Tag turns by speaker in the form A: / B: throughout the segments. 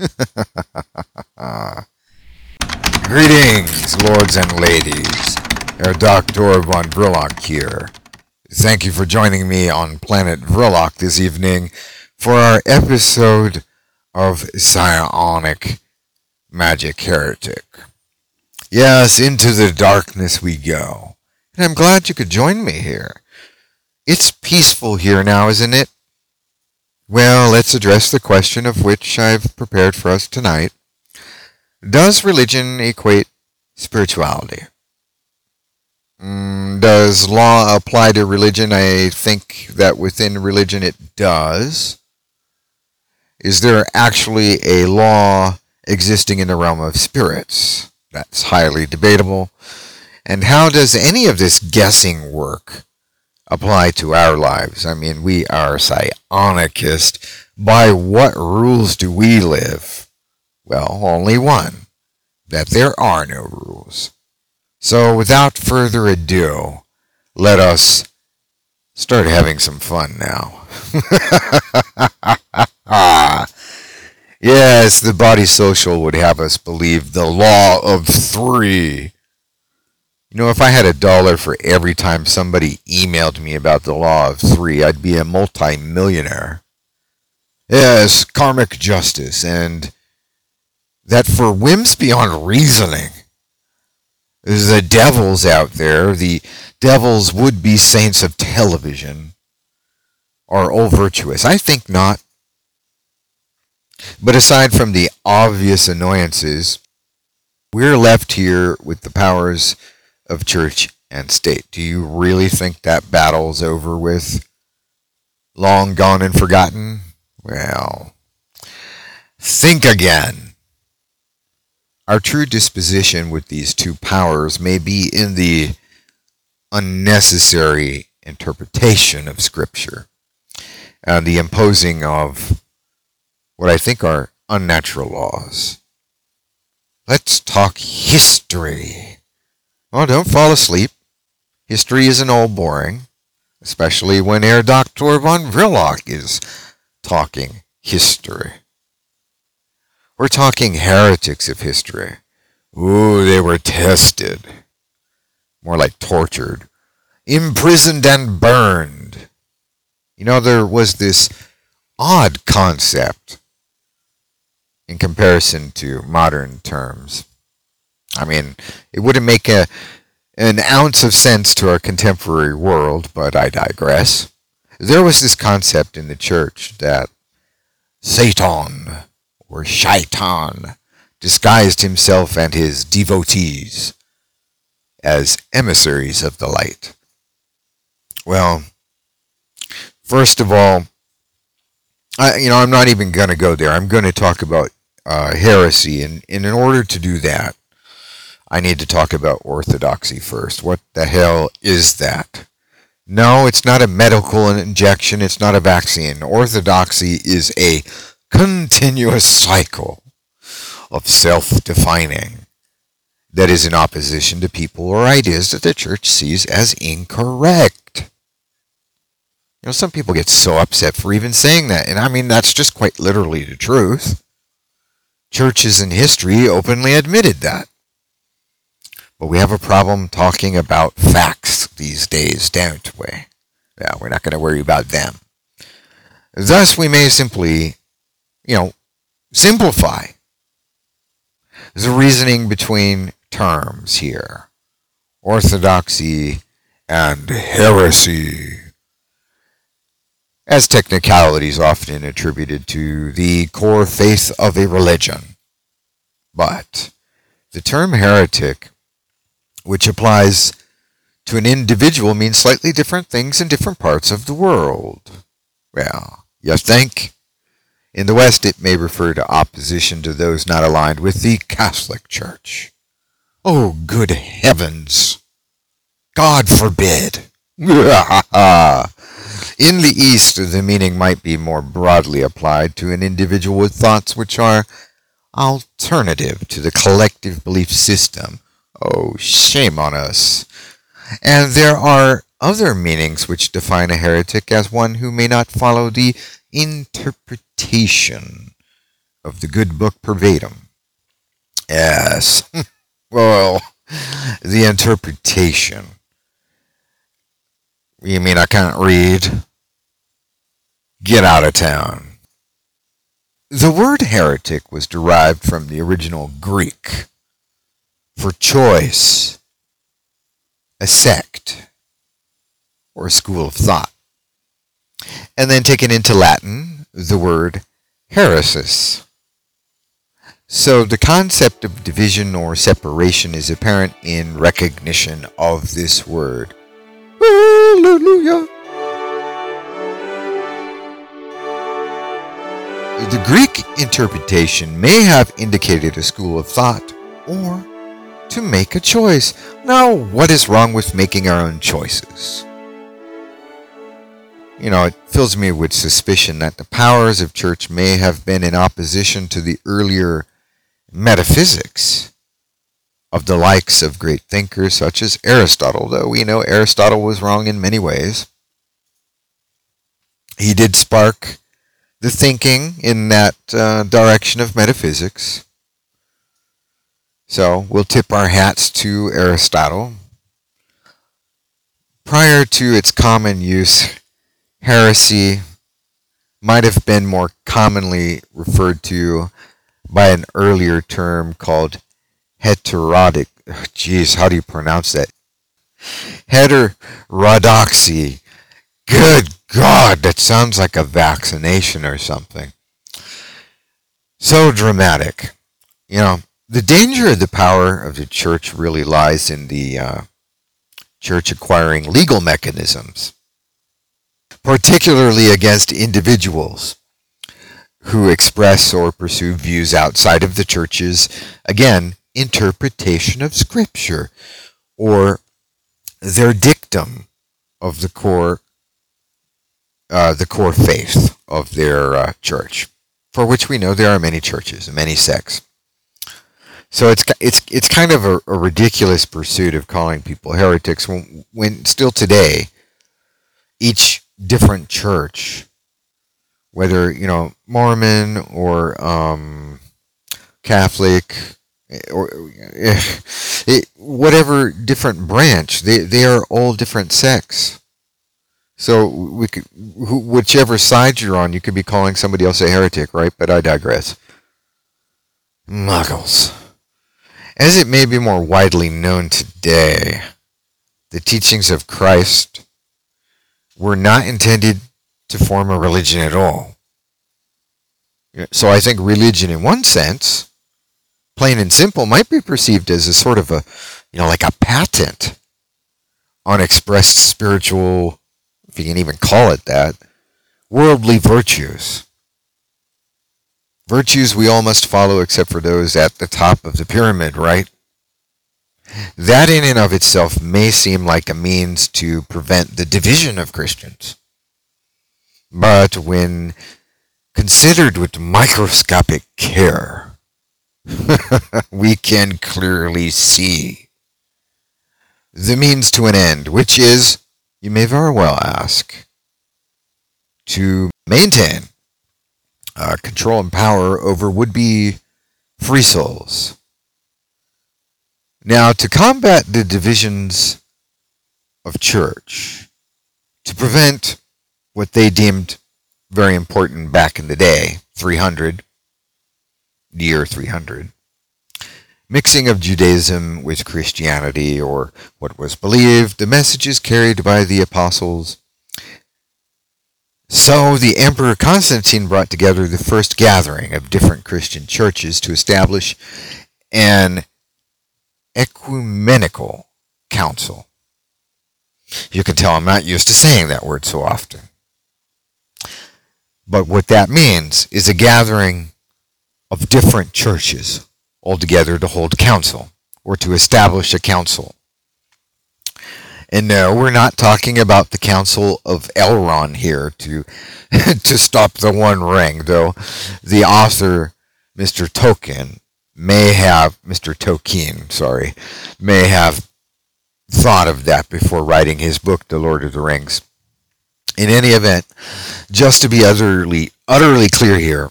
A: Greetings, lords and ladies. Herr Dr. von Verloc here. Thank you for joining me on Planet Verloc this evening for our episode of Psionic Magic Heretic. Yes, into the darkness we go. And I'm glad you could join me here. It's peaceful here now, isn't it? Well, let's address the question of which I've prepared for us tonight. Does religion equate spirituality? Mm, does law apply to religion? I think that within religion it does. Is there actually a law existing in the realm of spirits? That's highly debatable. And how does any of this guessing work apply to our lives? I mean, we are psionicists. By what rules do we live? Well, only one that there are no rules. So, without further ado, let us start having some fun now. yes, the body social would have us believe the law of three. You know, if I had a dollar for every time somebody emailed me about the law of three, I'd be a multimillionaire. Yes, karmic justice, and that for whims beyond reasoning, the devils out there, the devils would be saints of television, are all virtuous. I think not. But aside from the obvious annoyances, we're left here with the powers of church and state. Do you really think that battle's over with? Long gone and forgotten? Well, think again. Our true disposition with these two powers may be in the unnecessary interpretation of Scripture and the imposing of what I think are unnatural laws. Let's talk history. Oh, don't fall asleep. History isn't all boring, especially when Herr Dr. von Verloc is talking history. We're talking heretics of history. Ooh, they were tested. More like tortured. Imprisoned and burned. You know, there was this odd concept in comparison to modern terms. I mean, it wouldn't make a, an ounce of sense to our contemporary world, but I digress there was this concept in the church that Satan or Shaitan disguised himself and his devotees as emissaries of the light. Well, first of all, I, you know, I'm not even going to go there. I'm going to talk about uh, heresy, and, and in order to do that, I need to talk about orthodoxy first. What the hell is that? No, it's not a medical injection. It's not a vaccine. Orthodoxy is a continuous cycle of self-defining that is in opposition to people or ideas that the church sees as incorrect. You know, some people get so upset for even saying that. And I mean, that's just quite literally the truth. Churches in history openly admitted that. But we have a problem talking about facts these days, don't we? Yeah, we're not going to worry about them. Thus, we may simply, you know, simplify the reasoning between terms here orthodoxy and heresy. As technicalities often attributed to the core faith of a religion. But the term heretic which applies to an individual means slightly different things in different parts of the world. Well, you think? In the West, it may refer to opposition to those not aligned with the Catholic Church. Oh, good heavens! God forbid! In the East, the meaning might be more broadly applied to an individual with thoughts which are alternative to the collective belief system Oh, shame on us. And there are other meanings which define a heretic as one who may not follow the interpretation of the good book verbatim. Yes. well, the interpretation. You mean I can't read? Get out of town. The word heretic was derived from the original Greek for choice, a sect, or a school of thought. And then taken into Latin, the word heresis. So the concept of division or separation is apparent in recognition of this word. Hallelujah. The Greek interpretation may have indicated a school of thought or to make a choice. Now, what is wrong with making our own choices? You know, it fills me with suspicion that the powers of church may have been in opposition to the earlier metaphysics of the likes of great thinkers such as Aristotle, though we know Aristotle was wrong in many ways. He did spark the thinking in that uh, direction of metaphysics. So we'll tip our hats to Aristotle. Prior to its common use, heresy might have been more commonly referred to by an earlier term called heterodox. Jeez, how do you pronounce that? Heterodoxy. Good God, that sounds like a vaccination or something. So dramatic. You know, the danger of the power of the church really lies in the uh, church acquiring legal mechanisms, particularly against individuals who express or pursue views outside of the church's, again, interpretation of Scripture or their dictum of the core, uh, the core faith of their uh, church, for which we know there are many churches many sects. So it's it's it's kind of a, a ridiculous pursuit of calling people heretics when, when still today each different church whether you know Mormon or um, Catholic or eh, it, whatever different branch, they they are all different sects. So we could, whichever side you're on, you could be calling somebody else a heretic, right? But I digress. Muggles. As it may be more widely known today, the teachings of Christ were not intended to form a religion at all. So I think religion, in one sense, plain and simple, might be perceived as a sort of a, you know, like a patent on expressed spiritual, if you can even call it that, worldly virtues. Virtues we all must follow except for those at the top of the pyramid, right? That in and of itself may seem like a means to prevent the division of Christians. But when considered with microscopic care, we can clearly see the means to an end, which is, you may very well ask, to maintain uh, control and power over would-be free souls. Now, to combat the divisions of church, to prevent what they deemed very important back in the day, 300, year 300. Mixing of Judaism with Christianity, or what was believed, the messages carried by the apostles. So the Emperor Constantine brought together the first gathering of different Christian churches to establish an ecumenical council. You can tell I'm not used to saying that word so often. But what that means is a gathering of different churches all together to hold council or to establish a council. And no, we're not talking about the Council of Elrond here to to stop the One Ring, though the author, Mr. Tolkien, may have Mr. Tolkien, sorry, may have thought of that before writing his book, The Lord of the Rings. In any event, just to be utterly, utterly clear here,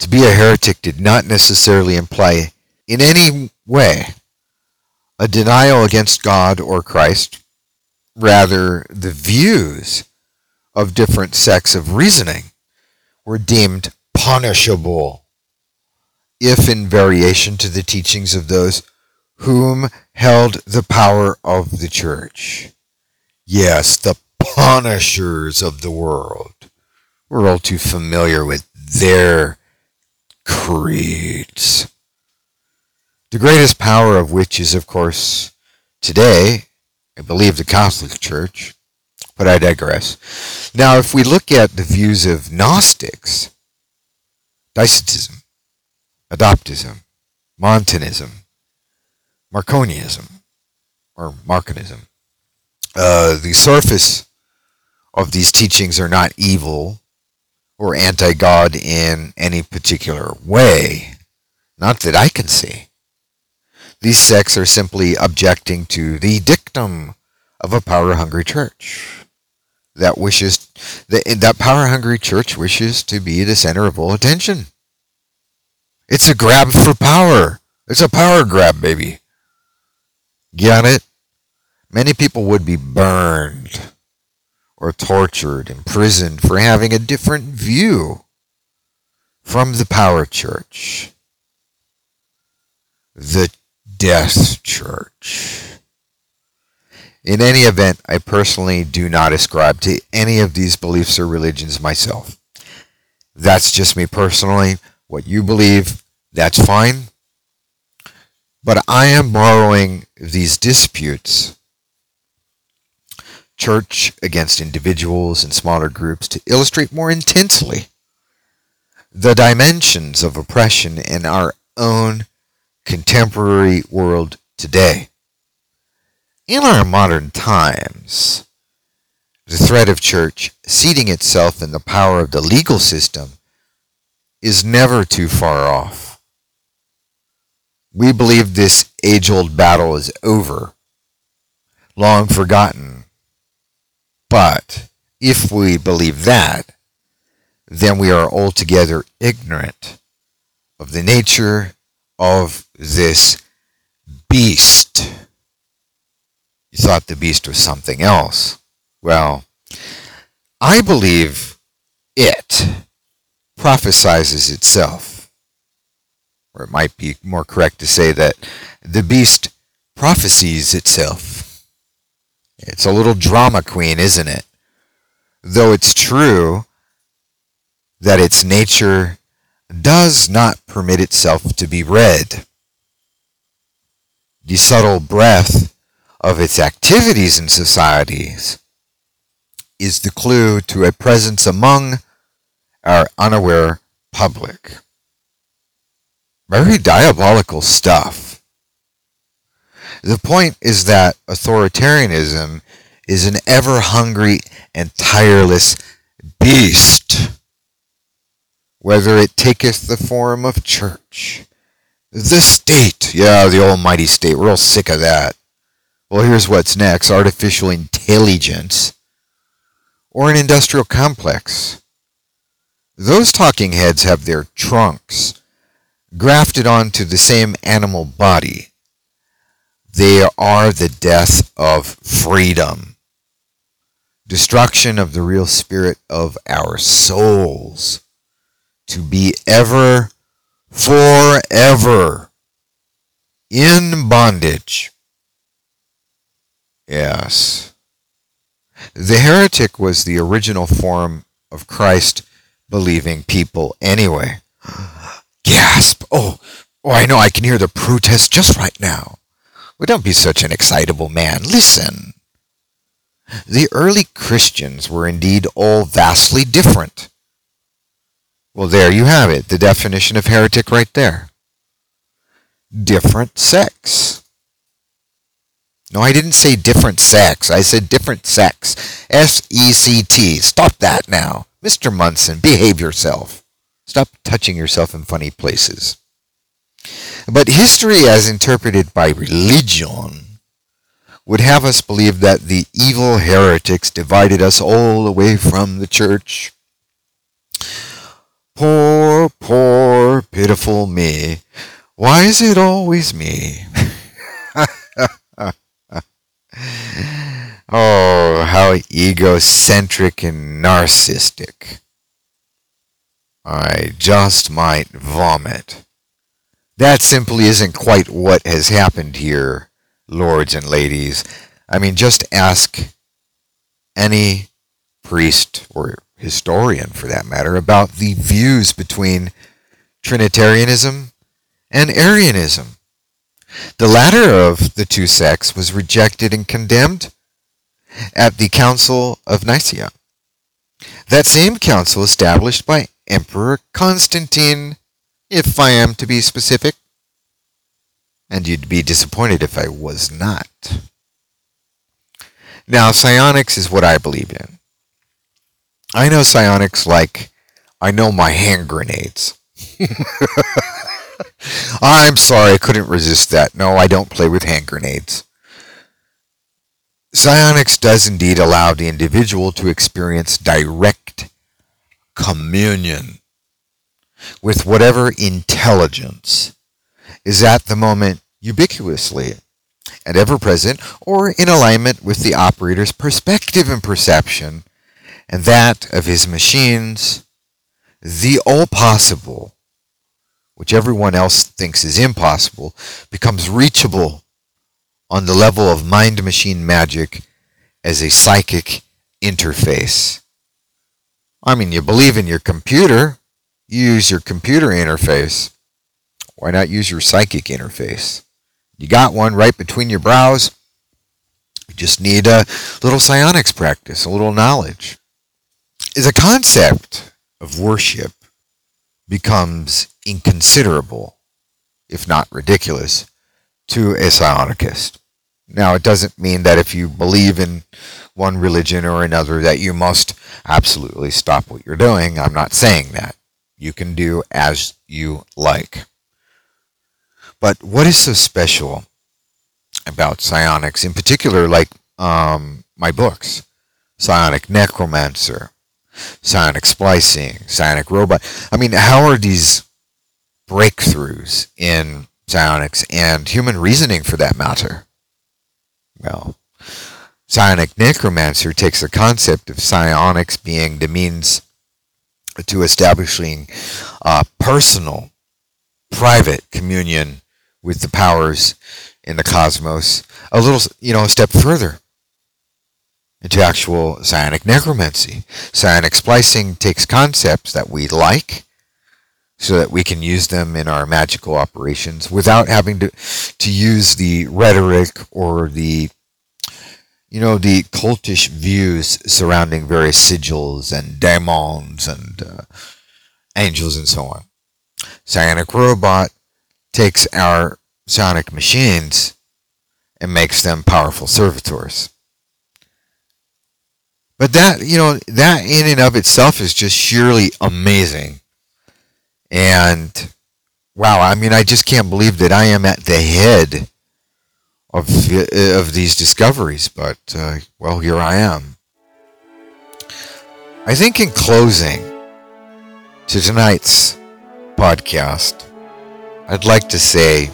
A: To be a heretic did not necessarily imply in any way a denial against God or Christ. Rather, the views of different sects of reasoning were deemed punishable if in variation to the teachings of those whom held the power of the church. Yes, the punishers of the world. We're all too familiar with their creeds. The greatest power of which is, of course, today, I believe, the Catholic Church, but I digress. Now, if we look at the views of Gnostics, Docetism, Adoptism, Montanism, Marcionianism, or Marcionism, uh, the surface of these teachings are not evil or anti-God in any particular way. Not that I can see. These sects are simply objecting to the dictum of a power-hungry church that wishes that that power-hungry church wishes to be the center of all attention. It's a grab for power. It's a power grab, baby. Get it? Many people would be burned or tortured, imprisoned for having a different view from the power church. The death church. In any event, I personally do not ascribe to any of these beliefs or religions myself. That's just me personally. What you believe, that's fine. But I am borrowing these disputes, church against individuals and smaller groups, to illustrate more intensely the dimensions of oppression in our own contemporary world today. In our modern times, the threat of church seating itself in the power of the legal system is never too far off. We believe this age-old battle is over, long forgotten. But if we believe that, then we are altogether ignorant of the nature of this beast. You thought the beast was something else. Well, I believe it prophesizes itself. Or it might be more correct to say that the beast prophesies itself. It's a little drama queen, isn't it? Though it's true that its nature does not permit itself to be read. The subtle breath of its activities in societies is the clue to a presence among our unaware public. Very diabolical stuff. The point is that authoritarianism is an ever hungry and tireless beast whether it taketh the form of church. The state, yeah, the almighty state, we're all sick of that. Well, here's what's next artificial intelligence or an industrial complex. Those talking heads have their trunks grafted onto the same animal body. They are the death of freedom, destruction of the real spirit of our souls to be ever, forever in bondage. Yes. The heretic was the original form of Christ believing people anyway. Gasp! Oh, oh, I know I can hear the protest just right now. Well, don't be such an excitable man. Listen. The early Christians were indeed all vastly different well, there you have it, the definition of heretic right there. Different sex. No, I didn't say different sex. I said different sex. S-E-C-T. Stop that now. Mr. Munson, behave yourself. Stop touching yourself in funny places. But history as interpreted by religion would have us believe that the evil heretics divided us all away from the church Poor, poor, pitiful me. Why is it always me? oh, how egocentric and narcissistic. I just might vomit. That simply isn't quite what has happened here, lords and ladies. I mean, just ask any priest or historian, for that matter, about the views between Trinitarianism and Arianism. The latter of the two sects was rejected and condemned at the Council of Nicaea. That same council established by Emperor Constantine, if I am to be specific. And you'd be disappointed if I was not. Now, psionics is what I believe in. I know psionics like I know my hand grenades. I'm sorry, I couldn't resist that. No, I don't play with hand grenades. Psionics does indeed allow the individual to experience direct communion with whatever intelligence is at the moment ubiquitously and ever present or in alignment with the operator's perspective and perception and that of his machines, the all possible, which everyone else thinks is impossible, becomes reachable on the level of mind machine magic as a psychic interface. I mean, you believe in your computer, you use your computer interface. Why not use your psychic interface? You got one right between your brows. You just need a little psionics practice, a little knowledge the concept of worship becomes inconsiderable, if not ridiculous, to a psionicist. Now, it doesn't mean that if you believe in one religion or another that you must absolutely stop what you're doing. I'm not saying that. You can do as you like. But what is so special about psionics, in particular, like um, my books, Psionic Necromancer, psionic splicing, psionic robot. I mean, how are these breakthroughs in psionics and human reasoning for that matter? Well, psionic necromancer takes the concept of psionics being the means to establishing a personal, private communion with the powers in the cosmos a little, you know, a step further into actual psionic necromancy. Psionic splicing takes concepts that we like so that we can use them in our magical operations without having to, to use the rhetoric or the you know the cultish views surrounding various sigils and demons and uh, angels and so on. Psionic robot takes our psionic machines and makes them powerful servitors. But that, you know, that in and of itself is just sheerly amazing. And wow, I mean, I just can't believe that I am at the head of of these discoveries. But uh, well, here I am. I think in closing to tonight's podcast, I'd like to say,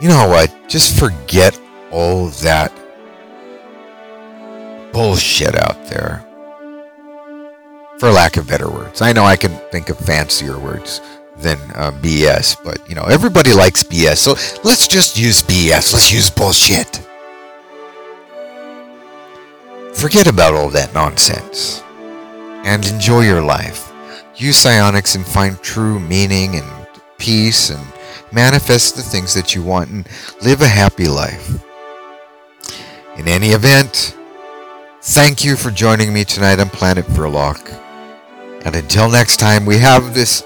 A: you know what? Just forget all that bullshit out there. For lack of better words. I know I can think of fancier words than uh, BS, but you know, everybody likes BS. So let's just use BS. Let's use bullshit. Forget about all that nonsense and enjoy your life. Use psionics and find true meaning and peace and manifest the things that you want and live a happy life. In any event, Thank you for joining me tonight on Planet Verloc. And until next time, we have this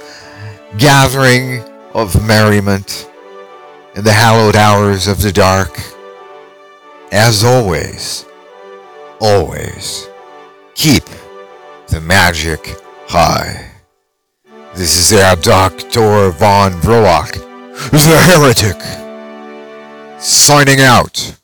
A: gathering of merriment in the hallowed hours of the dark. As always, always keep the magic high. This is our Dr. Von Verloc, the heretic, signing out.